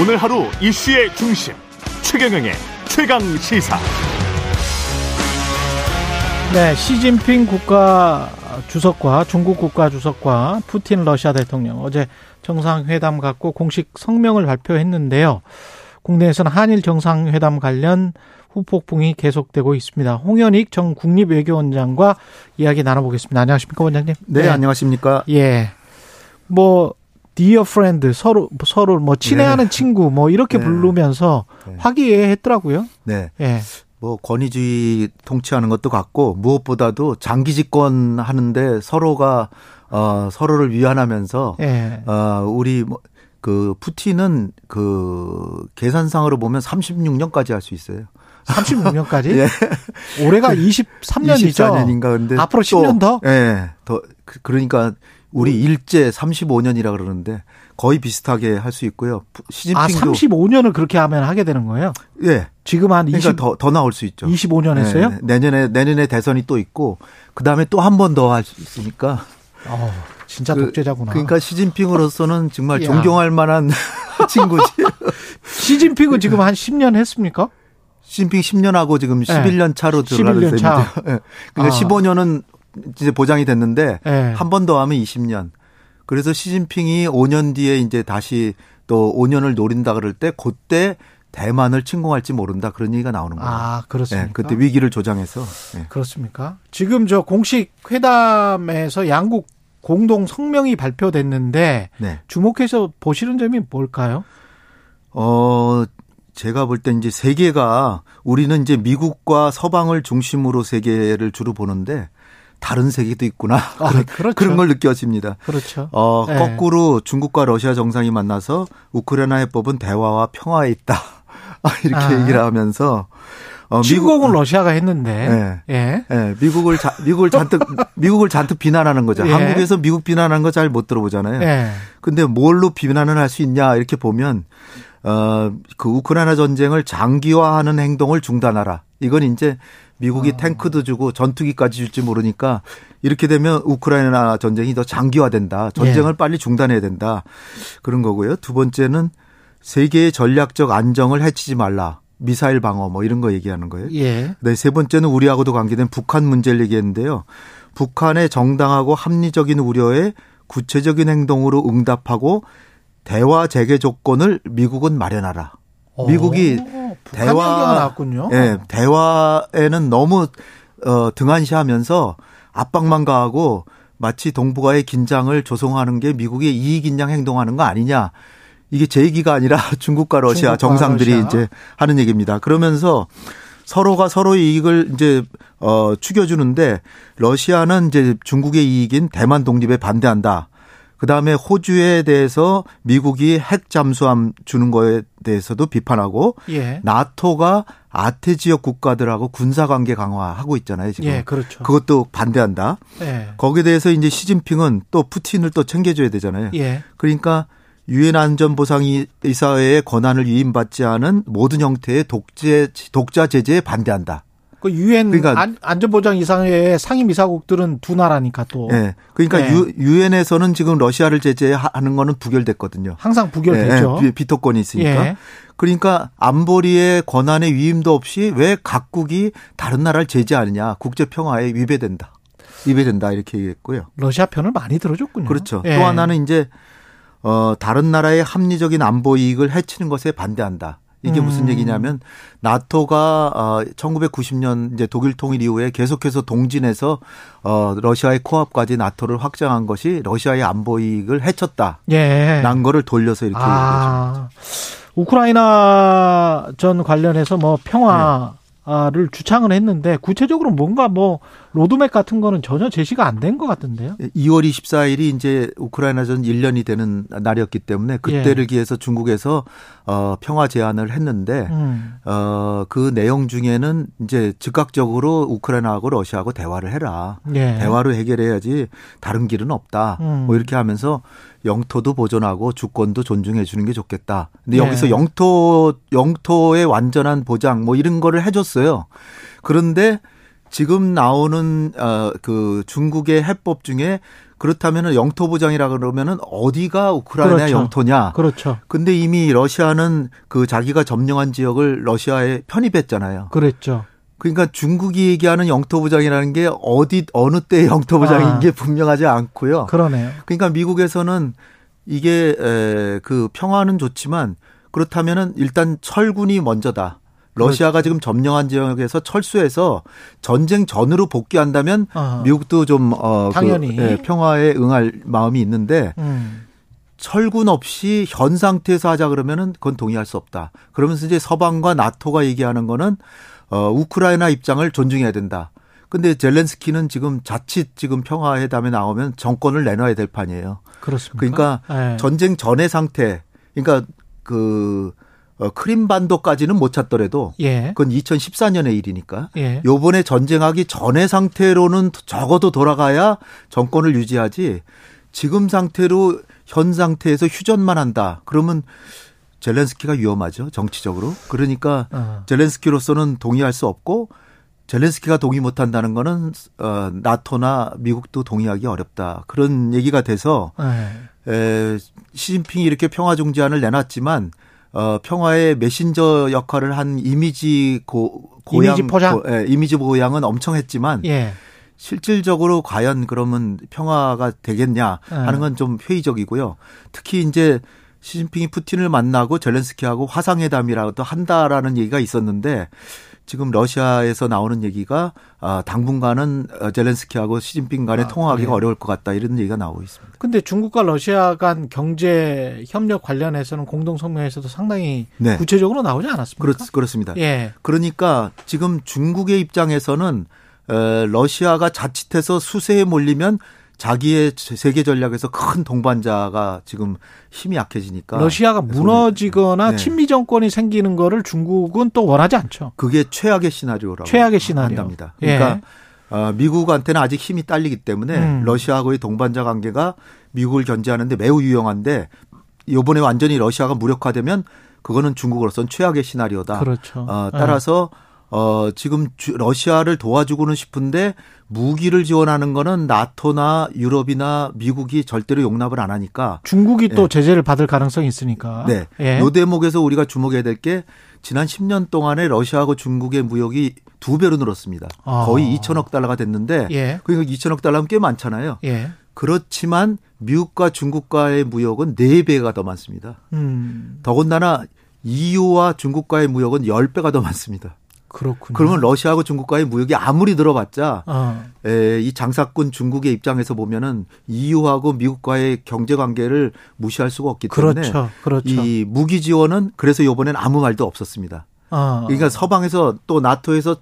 오늘 하루 이슈의 중심 최경영의 최강 시사. 네, 시진핑 국가 주석과 중국 국가 주석과 푸틴 러시아 대통령 어제 정상회담 갖고 공식 성명을 발표했는데요. 국내에서는 한일 정상회담 관련 후폭풍이 계속되고 있습니다. 홍현익 전 국립외교원장과 이야기 나눠보겠습니다. 안녕하십니까, 원장님? 네, 네. 안녕하십니까? 예. 뭐, dear friend 서로 서로 뭐 친애하는 네. 친구 뭐 이렇게 네. 부르면서 네. 화기애애했더라고요. 네. 예. 뭐 권위주의 통치하는 것도 같고 무엇보다도 장기 집권 하는데 서로가 어 서로를 위안하면서 예. 어 우리 뭐 그 푸틴은 그 계산상으로 보면 36년까지 할 수 있어요. 36년까지? 예. 올해가 23년이죠. 24년인가 근데 앞으로 10년 더? 예. 더 그, 그러니까 우리 일제 35년이라 그러는데 거의 비슷하게 할 수 있고요. 시진핑도 아, 35년을 그렇게 하면 하게 되는 거예요? 예. 지금 한 20, 그러니까 더, 더 나올 수 있죠. 25년 했어요? 네, 내년에 내년에 대선이 또 있고 그다음에 또 한 번 더 할 수 있으니까. 어, 진짜 그, 독재자구나. 그러니까 시진핑으로서는 정말 존경할 만한 친구지. 시진핑은 지금 한 10년 했습니까? 시진핑 10년 하고 지금 11년 차로 들어가는 셈이죠. 차. 그러니까 아. 15년은 이제 보장이 됐는데 네. 한번 더 하면 20년. 그래서 시진핑이 5년 뒤에 이제 다시 또 5년을 노린다 그럴 때 그때 대만을 침공할지 모른다 그런 얘기가 나오는 거예요. 아 그렇습니까? 네, 그때 위기를 조장해서 네. 그렇습니까? 지금 저 공식 회담에서 양국 공동 성명이 발표됐는데 네. 주목해서 보시는 점이 뭘까요? 어 제가 볼 때 이제 세계가 우리는 이제 미국과 서방을 중심으로 세계를 주로 보는데 다른 세계도 있구나. 아, 그런, 그렇죠. 그런 걸 느껴집니다. 그렇죠. 어, 네. 거꾸로 중국과 러시아 정상이 만나서 우크라이나 해법은 대화와 평화에 있다. 이렇게 아. 얘기를 하면서 어, 미국은 러시아가 했는데. 예. 예. 예. 미국을 자, 미국을 잔뜩 미국을 잔뜩 비난하는 거죠. 예. 한국에서 미국 비난하는 거 잘 못 들어보잖아요. 예. 근데 뭘로 비난을 할 수 있냐 이렇게 보면 어, 그 우크라이나 전쟁을 장기화하는 행동을 중단하라. 이건 이제 미국이 아. 탱크도 주고 전투기까지 줄지 모르니까 이렇게 되면 우크라이나 전쟁이 더 장기화된다. 전쟁을 예. 빨리 중단해야 된다. 그런 거고요. 두 번째는 세계의 전략적 안정을 해치지 말라. 미사일 방어 뭐 이런 거 얘기하는 거예요. 예. 네, 세 번째는 우리하고도 관계된 북한 문제를 얘기했는데요. 북한의 정당하고 합리적인 우려에 구체적인 행동으로 응답하고 대화 재개 조건을 미국은 마련하라. 미국이 대화 나왔군요. 예, 대화에는 너무 어 등한시하면서 압박만 가하고 마치 동북아의 긴장을 조성하는 게 미국의 이익인양 행동하는 거 아니냐. 이게 제 얘기가 아니라 중국과 러시아 중국과 정상들이 러시아. 이제 하는 얘기입니다. 그러면서 서로가 서로의 이익을 이제 어 추겨주는데 러시아는 이제 중국의 이익인 대만 독립에 반대한다. 그다음에 호주에 대해서 미국이 핵 잠수함 주는 거에 대해서도 비판하고 예. 나토가 아태 지역 국가들하고 군사 관계 강화하고 있잖아요, 지금. 예, 그렇죠. 그것도 반대한다. 예. 거기에 대해서 이제 시진핑은 또 푸틴을 또 챙겨 줘야 되잖아요. 예. 그러니까 유엔 안전보상이사회의 권한을 위임받지 않은 모든 형태의 독재 독자 제재에 반대한다. 그 유엔 그러니까 안전보장 이상의 상임 이사국들은 두 나라니까 또. 네. 그러니까 네. 유엔에서는 지금 러시아를 제재하는 거는 부결됐거든요. 항상 부결됐죠. 네. 비토권이 있으니까. 예. 그러니까 안보리의 권한의 위임도 없이 왜 각국이 다른 나라를 제재하느냐. 국제 평화에 위배된다. 위배된다 이렇게 얘기했고요. 러시아 편을 많이 들어줬군요. 그렇죠. 예. 또 하나는 이제 어 다른 나라의 합리적인 안보 이익을 해치는 것에 반대한다. 이게 음. 무슨 얘기냐면 나토가 어 1990년 이제 독일 통일 이후에 계속해서 동진해서 어 러시아의 코앞까지 나토를 확장한 것이 러시아의 안보 이익을 해쳤다. 예. 난 거를 돌려서 이렇게 아. 우크라이나 전 관련해서 뭐 평화 네. 를 주창을 했는데 구체적으로 뭔가 뭐 로드맵 같은 거는 전혀 제시가 안 된 것 같은데요. 2월 24일이 이제 우크라이나전 1년이 되는 날이었기 때문에 그때를 예. 기해서 중국에서 어 평화 제안을 했는데 음. 어그 내용 중에는 이제 즉각적으로 우크라이나하고 러시아하고 대화를 해라. 예. 대화로 해결해야지 다른 길은 없다. 음. 뭐 이렇게 하면서 영토도 보존하고 주권도 존중해 주는 게 좋겠다. 근데 네. 여기서 영토 영토의 완전한 보장 뭐 이런 거를 해 줬어요. 그런데 지금 나오는 어그 중국의 해법 중에 그렇다면 영토 보장이라 그러면은 어디가 우크라이나 그렇죠. 영토냐? 그렇죠. 근데 이미 러시아는 그 자기가 점령한 지역을 러시아에 편입했잖아요. 그랬죠. 그러니까 중국이 얘기하는 영토 보장이라는 게 어디 어느 때의 영토 보장인 아. 게 분명하지 않고요. 그러네요. 그러니까 미국에서는 이게 그 평화는 좋지만 그렇다면은 일단 철군이 먼저다. 러시아가. 지금 점령한 지역에서 철수해서 전쟁 전으로 복귀한다면 아. 미국도 좀 어, 그, 당연히 그, 예, 평화에 응할 마음이 있는데 음. 철군 없이 현 상태에서 하자 그러면은 그건 동의할 수 없다. 그러면서 이제 서방과 나토가 얘기하는 거는 어, 우크라이나 입장을 존중해야 된다. 근데 젤렌스키는 지금 자칫 지금 평화회담에 나오면 정권을 내놔야 될 판이에요. 그렇습니까? 그러니까 네. 전쟁 전의 상태, 그러니까 그 어, 크림반도까지는 못 찾더라도 예. 그건 2014년의 일이니까 예. 요번에 전쟁하기 전의 상태로는 적어도 돌아가야 정권을 유지하지 지금 상태로 현 상태에서 휴전만 한다. 그러면 젤렌스키가 위험하죠. 정치적으로. 그러니까 어. 젤렌스키로서는 동의할 수 없고 젤렌스키가 동의 못 한다는 거는 어 나토나 미국도 동의하기 어렵다. 그런 얘기가 돼서 네. 에 시진핑이 이렇게 평화 중재안을 내놨지만 어 평화의 메신저 역할을 한 이미지 고 고양 이미지 포장 고, 예, 이미지 보양은 엄청 했지만 예. 실질적으로 과연 그러면 평화가 되겠냐 하는 건 좀 회의적이고요. 특히 이제 시진핑이 푸틴을 만나고 젤렌스키하고 화상회담이라도 한다라는 얘기가 있었는데 지금 러시아에서 나오는 얘기가 아, 당분간은 젤렌스키하고 시진핑 간에 아, 통화하기가 네. 어려울 것 같다 이런 얘기가 나오고 있습니다. 근데 중국과 러시아 간 경제 협력 관련해서는 공동 성명에서도 상당히 네. 구체적으로 나오지 않았습니까? 그렇, 그렇습니다. 예. 그러니까 지금 중국의 입장에서는 러시아가 자칫해서 수세에 몰리면 자기의 세계 전략에서 큰 동반자가 지금 힘이 약해지니까 러시아가 무너지거나 네. 친미 정권이 생기는 거를 중국은 또 원하지 않죠. 그게 최악의 시나리오라고 최악의 시나리오. 한답니다. 그러니까 예. 어, 미국한테는 아직 힘이 딸리기 때문에 음. 러시아하고의 동반자 관계가 미국을 견제하는데 매우 유용한데 이번에 완전히 러시아가 무력화되면 그거는 중국으로서는 최악의 시나리오다. 그렇죠. 어, 따라서 네. 어, 지금 주, 러시아를 도와주고는 싶은데 무기를 지원하는 거는 나토나 유럽이나 미국이 절대로 용납을 안 하니까 중국이 또 예. 제재를 받을 가능성이 있으니까. 네. 예. 요 대목에서 우리가 주목해야 될 게 지난 10년 동안에 러시아하고 중국의 무역이 두 배로 늘었습니다. 아. 거의 2천억 달러가 됐는데 예. 그러니까 2천억 달러면 꽤 많잖아요. 예. 그렇지만 미국과 중국과의 무역은 4배가 더 많습니다. 음. 더군다나 EU와 중국과의 무역은 10배가 더 많습니다. 그렇군요. 그러면 러시아하고 중국과의 무역이 아무리 들어봤자 어. 에, 이 장사꾼 중국의 입장에서 보면은 EU하고 미국과의 경제 관계를 무시할 수가 없기 때문에 그렇죠. 그렇죠. 이 무기 지원은 그래서 이번에는 아무 말도 없었습니다. 어. 그러니까 서방에서 또 나토에서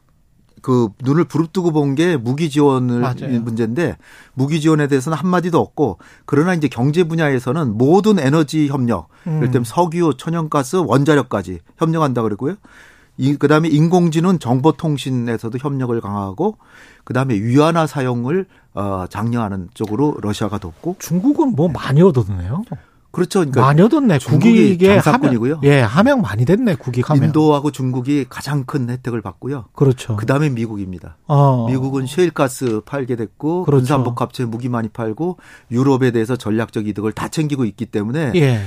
그 눈을 부릅뜨고 본 게 무기 지원을 맞아요. 문제인데 무기 지원에 대해서는 한 마디도 없고 그러나 이제 경제 분야에서는 모든 에너지 협력, 음. 예를 들면 석유, 천연가스, 원자력까지 협력한다 그러고요. 이, 그 다음에 인공지능 정보통신에서도 협력을 강화하고 그 다음에 위안화 사용을 어, 장려하는 쪽으로 러시아가 돕고 중국은 뭐 많이 얻었네요. 그렇죠. 그러니까 많이 얻었네. 국익이 장사꾼이고요. 함양, 예, 함양 많이 됐네. 국익하면. 인도하고 중국이 가장 큰 혜택을 받고요. 그렇죠. 그 다음에 미국입니다. 어. 미국은 셰일가스 팔게 됐고 그렇죠. 군산복합체 무기 많이 팔고 유럽에 대해서 전략적 이득을 다 챙기고 있기 때문에 예.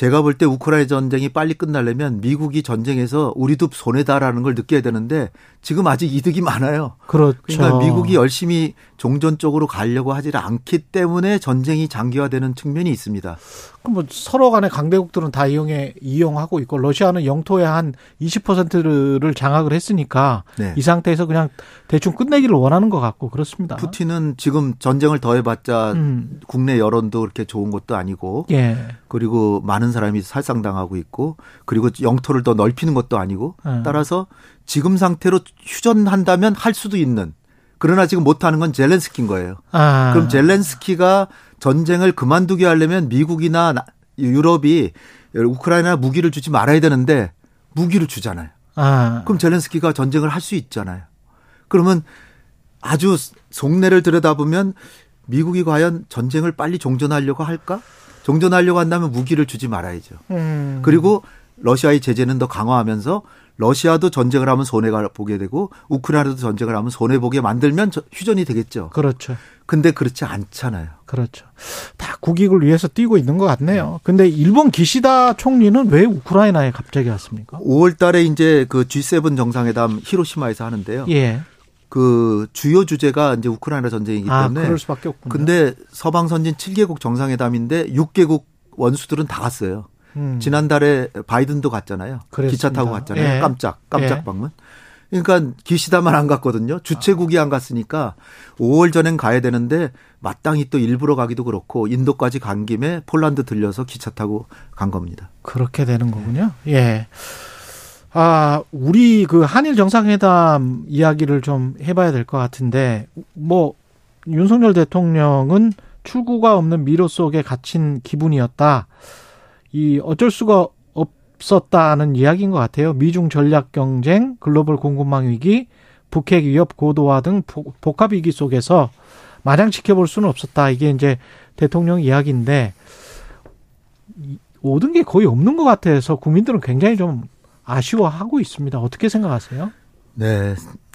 제가 볼 때 우크라이나 전쟁이 빨리 끝나려면 미국이 전쟁에서 우리도 손해다라는 걸 느껴야 되는데 지금 아직 이득이 많아요. 그렇죠. 그러니까 미국이 열심히 종전 쪽으로 가려고 하지 않기 때문에 전쟁이 장기화되는 측면이 있습니다. 그럼 뭐 서로 간의 강대국들은 다 이용해 이용하고 있고 러시아는 영토의 한 20%를 장악을 했으니까 네. 이 상태에서 그냥 대충 끝내기를 원하는 것 같고 그렇습니다. 푸틴은 지금 전쟁을 더해봤자 음. 국내 여론도 그렇게 좋은 것도 아니고 예. 그리고 많은 사람이 살상당하고 있고 그리고 영토를 더 넓히는 것도 아니고 예. 따라서 지금 상태로 휴전한다면 할 수도 있는 그러나 지금 못하는 건 젤렌스키인 거예요. 아. 그럼 젤렌스키가 전쟁을 그만두게 하려면 미국이나 유럽이 우크라이나 무기를 주지 말아야 되는데 무기를 주잖아요. 아. 그럼 젤렌스키가 전쟁을 할 수 있잖아요. 그러면 아주 속내를 들여다보면 미국이 과연 전쟁을 빨리 종전하려고 할까? 종전하려고 한다면 무기를 주지 말아야죠. 음. 그리고 러시아의 제재는 더 강화하면서 러시아도 전쟁을 하면 손해가 보게 되고 우크라이나도 전쟁을 하면 손해 보게 만들면 휴전이 되겠죠. 그렇죠. 근데 그렇지 않잖아요. 그렇죠. 다 국익을 위해서 뛰고 있는 것 같네요. 근데 일본 기시다 총리는 왜 우크라이나에 갑자기 왔습니까? 5월 달에 이제 그 G7 정상회담 히로시마에서 하는데요. 예. 그 주요 주제가 이제 우크라이나 전쟁이기 아, 때문에 아, 그럴 수밖에 없군요. 근데 서방 선진 7개국 정상회담인데 6개국 원수들은 다 갔어요. 음. 지난달에 바이든도 갔잖아요. 그랬습니다. 기차 타고 갔잖아요. 예. 깜짝 깜짝 예. 방문. 그러니까 기시다만 안 갔거든요. 주최국이 안 갔으니까 5월 전엔 가야 되는데 마땅히 또 일부러 가기도 그렇고 인도까지 간 김에 폴란드 들려서 기차 타고 간 겁니다. 그렇게 되는 거군요. 예. 아, 우리 그 한일 정상회담 이야기를 좀 해봐야 될 것 같은데, 뭐, 윤석열 대통령은 출구가 없는 미로 속에 갇힌 기분이었다. 이 어쩔 수가 없었다는 이야기인 것 같아요. 미중 전략 경쟁, 글로벌 공급망 위기, 북핵 위협 고도화 등 복합 위기 속에서 마냥 지켜볼 수는 없었다. 이게 이제 대통령 이야기인데 모든 게 거의 없는 것 같아서 국민들은 굉장히 좀 아쉬워하고 있습니다. 어떻게 생각하세요? 네.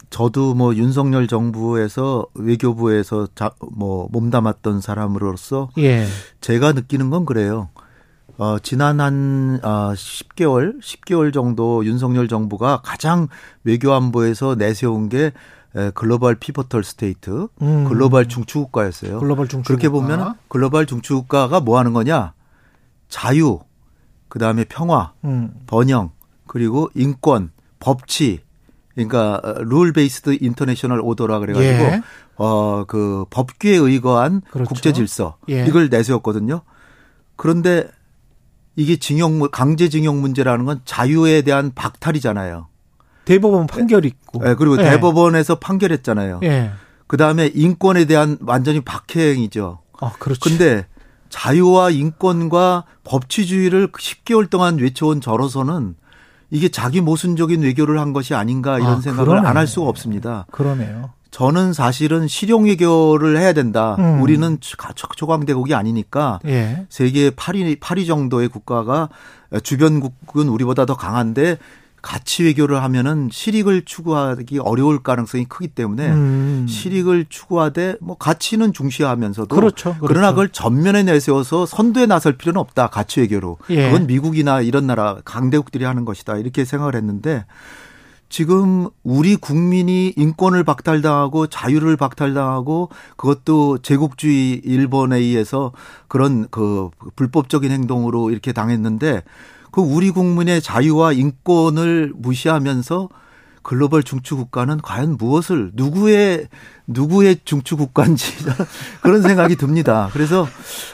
저도 뭐 윤석열 정부에서 외교부에서 자, 뭐 몸담았던 사람으로서 예. 제가 느끼는 건 그래요. 어, 지난 한, 어, 10개월, 10개월 정도 윤석열 정부가 가장 외교 안보에서 내세운 게 에, global pivotal state, 음. 글로벌 중추국가였어요. 글로벌 중추국가. 그렇게 보면 글로벌 중추국가가 뭐 하는 거냐? 자유, 그 다음에 평화, 음. 번영, 그리고 인권, 법치, 그러니까 rule based international order라 그래가지고 예. 어그 법규에 의거한 그렇죠. 국제 질서 예. 이걸 내세웠거든요. 그런데 이게 징용 강제징용 문제라는 건 자유에 대한 박탈이잖아요. 대법원 판결 있고. 네, 그리고 예. 대법원에서 판결했잖아요. 예. 그 다음에 인권에 대한 완전히 박해행위죠. 아, 그렇죠. 근데 자유와 인권과 법치주의를 10개월 동안 외쳐온 저로서는 이게 자기 모순적인 외교를 한 것이 아닌가 이런 아, 생각을 안 할 수가 없습니다. 그러네요. 저는 사실은 실용 외교를 해야 된다. 음. 우리는 초강대국이 아니니까 예. 세계 8위 8위 정도의 국가가 주변국은 우리보다 더 강한데 가치 외교를 하면은 실익을 추구하기 어려울 가능성이 크기 때문에 음. 실익을 추구하되 뭐 가치는 중시하면서도 그렇죠, 그렇죠. 그러나 그걸 전면에 내세워서 선두에 나설 필요는 없다. 가치 외교로. 예. 그건 미국이나 이런 나라 강대국들이 하는 것이다. 이렇게 생각을 했는데 지금 우리 국민이 인권을 박탈당하고 자유를 박탈당하고 그것도 제국주의 일본에 의해서 그런 그 불법적인 행동으로 이렇게 당했는데 그 우리 국민의 자유와 인권을 무시하면서 글로벌 중추 국가는 과연 무엇을 누구의 누구의 중추 국가인지 그런 생각이 듭니다. 그래서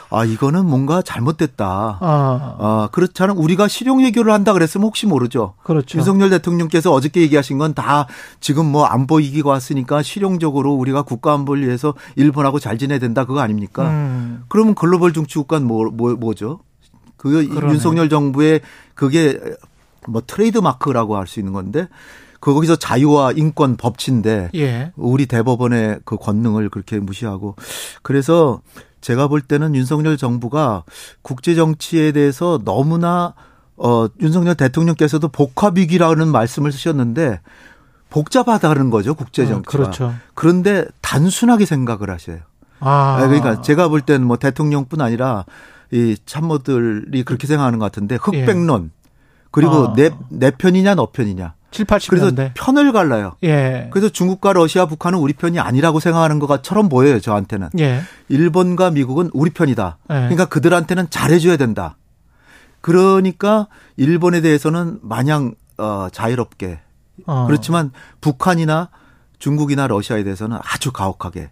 아 이거는 뭔가 잘못됐다. 아, 아 그렇잖아. 우리가 실용 외교를 한다 그랬으면 혹시 모르죠. 그렇죠. 윤석열 대통령께서 어저께 얘기하신 건 다 지금 뭐 안보 위기가 왔으니까 실용적으로 우리가 국가 안보를 위해서 일본하고 잘 지내야 된다 그거 아닙니까? 음. 그러면 글로벌 중추 국가는 뭐, 뭐 뭐죠? 그 그러네. 윤석열 정부의 그게 뭐 트레이드 마크라고 할 수 있는 건데 거기서 자유와 인권 법치인데 예. 우리 대법원의 그 권능을 그렇게 무시하고 그래서 제가 볼 때는 윤석열 정부가 국제 정치에 대해서 너무나 어 윤석열 대통령께서도 복합 위기라는 말씀을 쓰셨는데 복잡하다는 거죠 국제 정치가. 어, 그렇죠. 그런데 단순하게 생각을 하셔요. 아. 그러니까 제가 볼 때는 뭐 대통령뿐 아니라 이 참모들이 그렇게 생각하는 것 같은데 흑백론 예. 그리고 아. 내, 내 편이냐 너 편이냐 7, 80년대. 그래서 편을 갈라요. 예. 그래서 중국과 러시아, 북한은 우리 편이 아니라고 생각하는 것처럼 보여요, 저한테는. 예. 일본과 미국은 우리 편이다. 예. 그러니까 그들한테는 잘해줘야 된다. 그러니까 일본에 대해서는 마냥 어, 자유롭게. 어. 그렇지만 북한이나 중국이나 러시아에 대해서는 아주 가혹하게.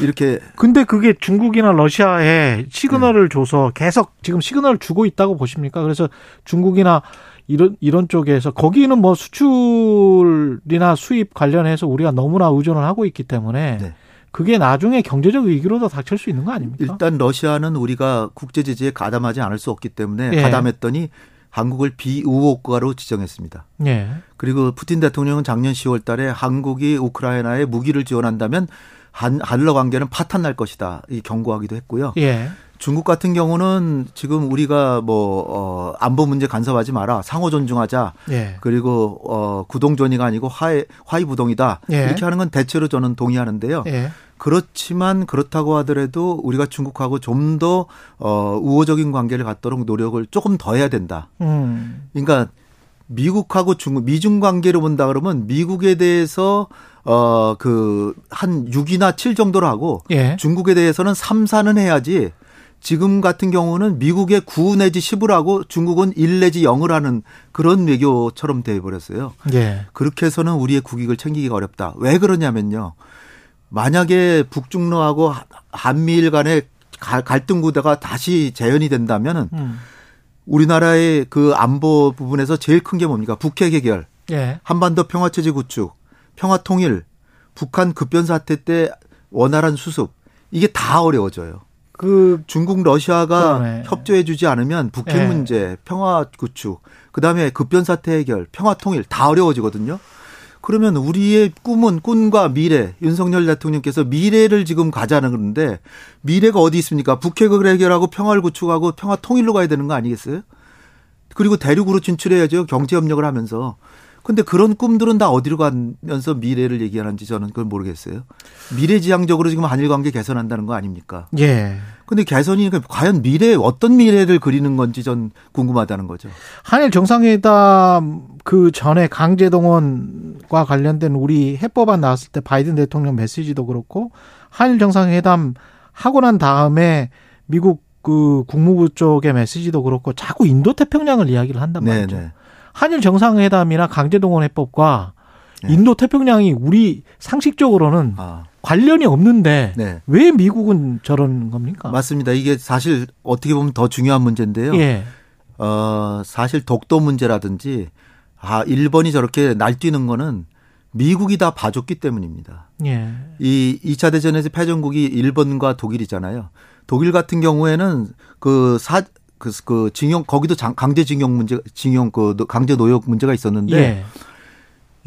이렇게. 근데 그게 중국이나 러시아에 시그널을 네. 줘서 계속 지금 시그널을 주고 있다고 보십니까? 그래서 중국이나 이런 이런 쪽에서 거기는 뭐 수출이나 수입 관련해서 우리가 너무나 의존을 하고 있기 때문에 네. 그게 나중에 경제적 위기로도 닥칠 수 있는 거 아닙니까? 일단 러시아는 우리가 국제 제재에 가담하지 않을 수 없기 때문에 예. 가담했더니 한국을 비우호국가로 지정했습니다. 예. 그리고 푸틴 대통령은 작년 10월 달에 한국이 우크라이나에 무기를 지원한다면 한 한러 관계는 파탄 날 것이다. 이 경고하기도 했고요. 예. 중국 같은 경우는 지금 우리가 뭐, 어, 안보 문제 간섭하지 마라. 상호 존중하자. 예. 그리고, 어, 구동존이가 아니고 화해, 화이부동이다. 예. 이렇게 하는 건 대체로 저는 동의하는데요. 예. 그렇지만 그렇다고 하더라도 우리가 중국하고 좀 더, 어, 우호적인 관계를 갖도록 노력을 조금 더 해야 된다. 음. 그러니까 미국하고 중국, 미중 관계를 본다 그러면 미국에 대해서 어, 그, 한 6이나 7 정도로 하고 예. 중국에 대해서는 3, 4는 해야지 지금 같은 경우는 미국의 9 내지 10을 하고 중국은 1 내지 0을 하는 그런 외교처럼 돼버렸어요. 예. 그렇게 해서는 우리의 국익을 챙기기가 어렵다. 왜 그러냐면요. 만약에 북중러하고 한미일 간의 갈등 구도가 다시 재현이 된다면은 음. 우리나라의 그 안보 부분에서 제일 큰 게 뭡니까? 북핵 해결, 예. 한반도 평화체제 구축, 평화 통일, 북한 급변 사태 때 원활한 수습 이게 다 어려워져요. 그 중국 러시아가 그러네. 협조해 주지 않으면 북핵 네. 문제, 평화 구축, 그 다음에 급변 사태 해결, 평화 통일 다 어려워지거든요. 그러면 우리의 꿈은 꿈과 미래, 윤석열 대통령께서 미래를 지금 가자는 그런데 미래가 어디 있습니까? 북핵을 해결하고 평화를 구축하고 평화 통일로 가야 되는 거 아니겠어요? 그리고 대륙으로 진출해야죠. 경제 협력을 하면서. 근데 그런 꿈들은 다 어디로 가면서 미래를 얘기하는지 저는 그걸 모르겠어요. 미래지향적으로 지금 한일 관계 개선한다는 거 아닙니까? 예. 근데 개선이 과연 미래 어떤 미래를 그리는 건지 전 궁금하다는 거죠. 한일 정상회담 그 전에 강제동원과 관련된 우리 해법안 나왔을 때 바이든 대통령 메시지도 그렇고 한일 정상회담 하고 난 다음에 미국 그 국무부 쪽의 메시지도 그렇고 자꾸 인도 태평양을 이야기를 한단 말이죠. 네네. 한일 정상회담이나 강제동원 해법과 네. 인도 태평양이 우리 상식적으로는 아. 관련이 없는데 네. 왜 미국은 저런 겁니까? 맞습니다. 이게 사실 어떻게 보면 더 중요한 문제인데요. 예. 어, 사실 독도 문제라든지 아, 일본이 저렇게 날뛰는 거는 미국이 다 봐줬기 때문입니다. 예. 이 2차 대전에서 패전국이 일본과 독일이잖아요. 독일 같은 경우에는 그 사, 그, 그 징용 거기도 강제 징용 문제 징용 그 강제 노역 문제가 있었는데 예.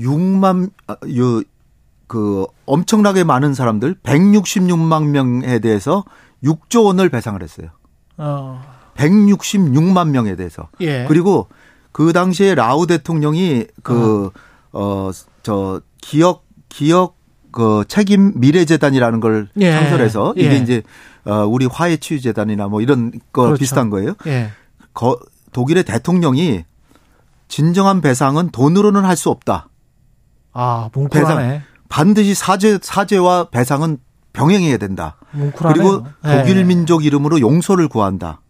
6만 아, 요그 엄청나게 많은 사람들 166만 명에 대해서 6조 원을 배상을 했어요. 어. 166만 명에 대해서. 예. 그리고 그 당시에 라우 대통령이 그 어저 어, 기억 기억 그 책임 미래재단이라는 걸 예. 창설해서 이게 예. 이제 어 우리 화해 치유 재단이나 뭐 이런 거 그렇죠. 비슷한 거예요. 예. 거, 독일의 대통령이 진정한 배상은 돈으로는 할 수 없다. 아, 뭉클하네. 배상, 반드시 사죄 사죄와 배상은 병행해야 된다. 뭉클하네요. 그리고 독일 예. 민족 이름으로 용서를 구한다.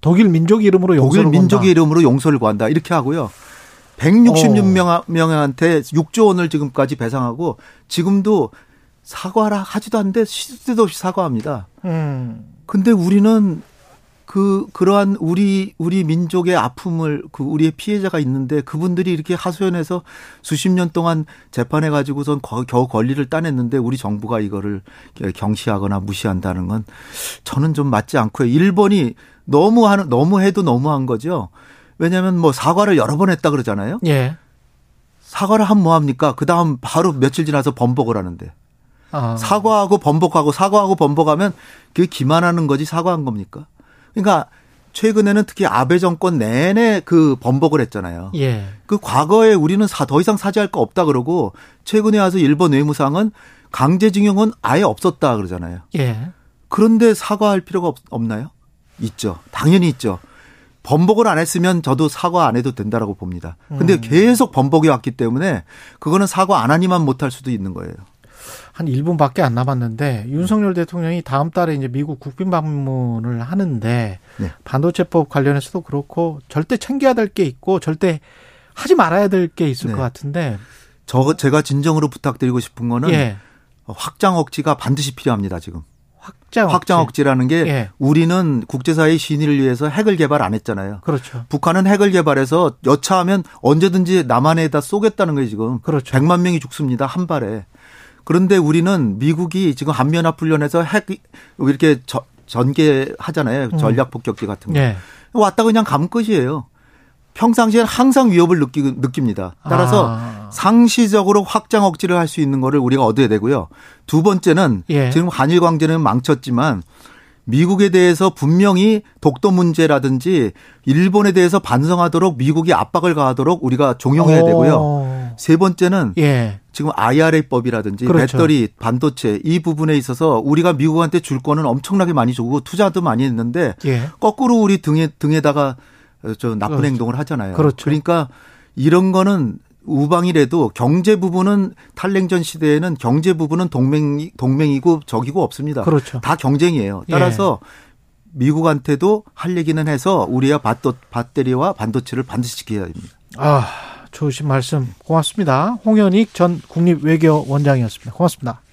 독일 민족 이름으로 용서를 독일 민족의 이름으로 용서를 구한다. 이렇게 하고요. 166명한테 6조 원을 지금까지 배상하고 지금도 사과라 하지도 않는데 시도 없이 사과합니다. 음. 근데 우리는 그 그러한 우리 우리 민족의 아픔을 그 우리의 피해자가 있는데 그분들이 이렇게 하소연해서 수십 년 동안 재판해 가지고선 겨우 권리를 따냈는데 우리 정부가 이거를 경시하거나 무시한다는 건 저는 좀 맞지 않고요. 일본이 너무 하는 너무 해도 너무한 거죠. 왜냐하면 뭐 사과를 여러 번 했다 그러잖아요. 예. 사과를 하면 뭐 합니까? 그 다음 바로 며칠 지나서 번복을 하는데. 아. 사과하고 번복하고 사과하고 번복하면 그게 기만하는 거지 사과한 겁니까? 그러니까 최근에는 특히 아베 정권 내내 그 번복을 했잖아요. 예. 그 과거에 우리는 사, 더 이상 사죄할 거 없다 그러고 최근에 와서 일본 외무상은 강제징용은 아예 없었다 그러잖아요. 예. 그런데 사과할 필요가 없, 없나요? 있죠. 당연히 있죠. 번복을 안 했으면 저도 사과 안 해도 된다라고 봅니다. 근데 음. 계속 번복이 왔기 때문에 그거는 사과 안 하니만 못할 수도 있는 거예요. 한 1분밖에 안 남았는데 윤석열 대통령이 다음 달에 이제 미국 국빈 방문을 하는데 네. 반도체법 관련해서도 그렇고 절대 챙겨야 될 게 있고 절대 하지 말아야 될 게 있을 네. 것 같은데 저 제가 진정으로 부탁드리고 싶은 거는 예. 확장 억지가 반드시 필요합니다 지금. 확장, 확장 억지. 라는게 예. 우리는 국제사회의 신의를 위해서 핵을 개발 안 했잖아요. 그렇죠. 북한은 핵을 개발해서 여차하면 언제든지 남한에다 쏘겠다는 거예요, 지금. 그렇죠. 100만 명이 죽습니다, 한 발에. 그런데 우리는 미국이 지금 한미연합 훈련에서 핵 이렇게 전개하잖아요. 음. 전략 폭격기 같은 거. 예. 왔다 그냥 가면 끝이에요. 평상시에는 항상 위협을 느끼, 느낍니다. 따라서 아. 상시적으로 확장 억지를 할 수 있는 거를 우리가 얻어야 되고요. 두 번째는 예. 지금 한일 관계는 망쳤지만 미국에 대해서 분명히 독도 문제라든지 일본에 대해서 반성하도록 미국이 압박을 가하도록 우리가 종용해야 되고요. 세 번째는 예. 지금 IRA법이라든지 그렇죠. 배터리, 반도체 이 부분에 있어서 우리가 미국한테 줄 거는 엄청나게 많이 주고 투자도 많이 했는데 예. 거꾸로 우리 등에 등에다가 저 나쁜 그렇죠. 행동을 하잖아요. 그렇죠. 그러니까 이런 거는 우방이라도 경제 부분은 탈냉전 시대에는 경제 부분은 동맹 동맹이고 적이고 없습니다. 그렇죠. 다 경쟁이에요. 따라서 예. 미국한테도 할 얘기는 해서 우리야 밧도, 배터리와 반도체를 반드시 지켜야 됩니다. 아, 좋으신 말씀 고맙습니다. 홍현익 전 국립외교원장이었습니다. 고맙습니다.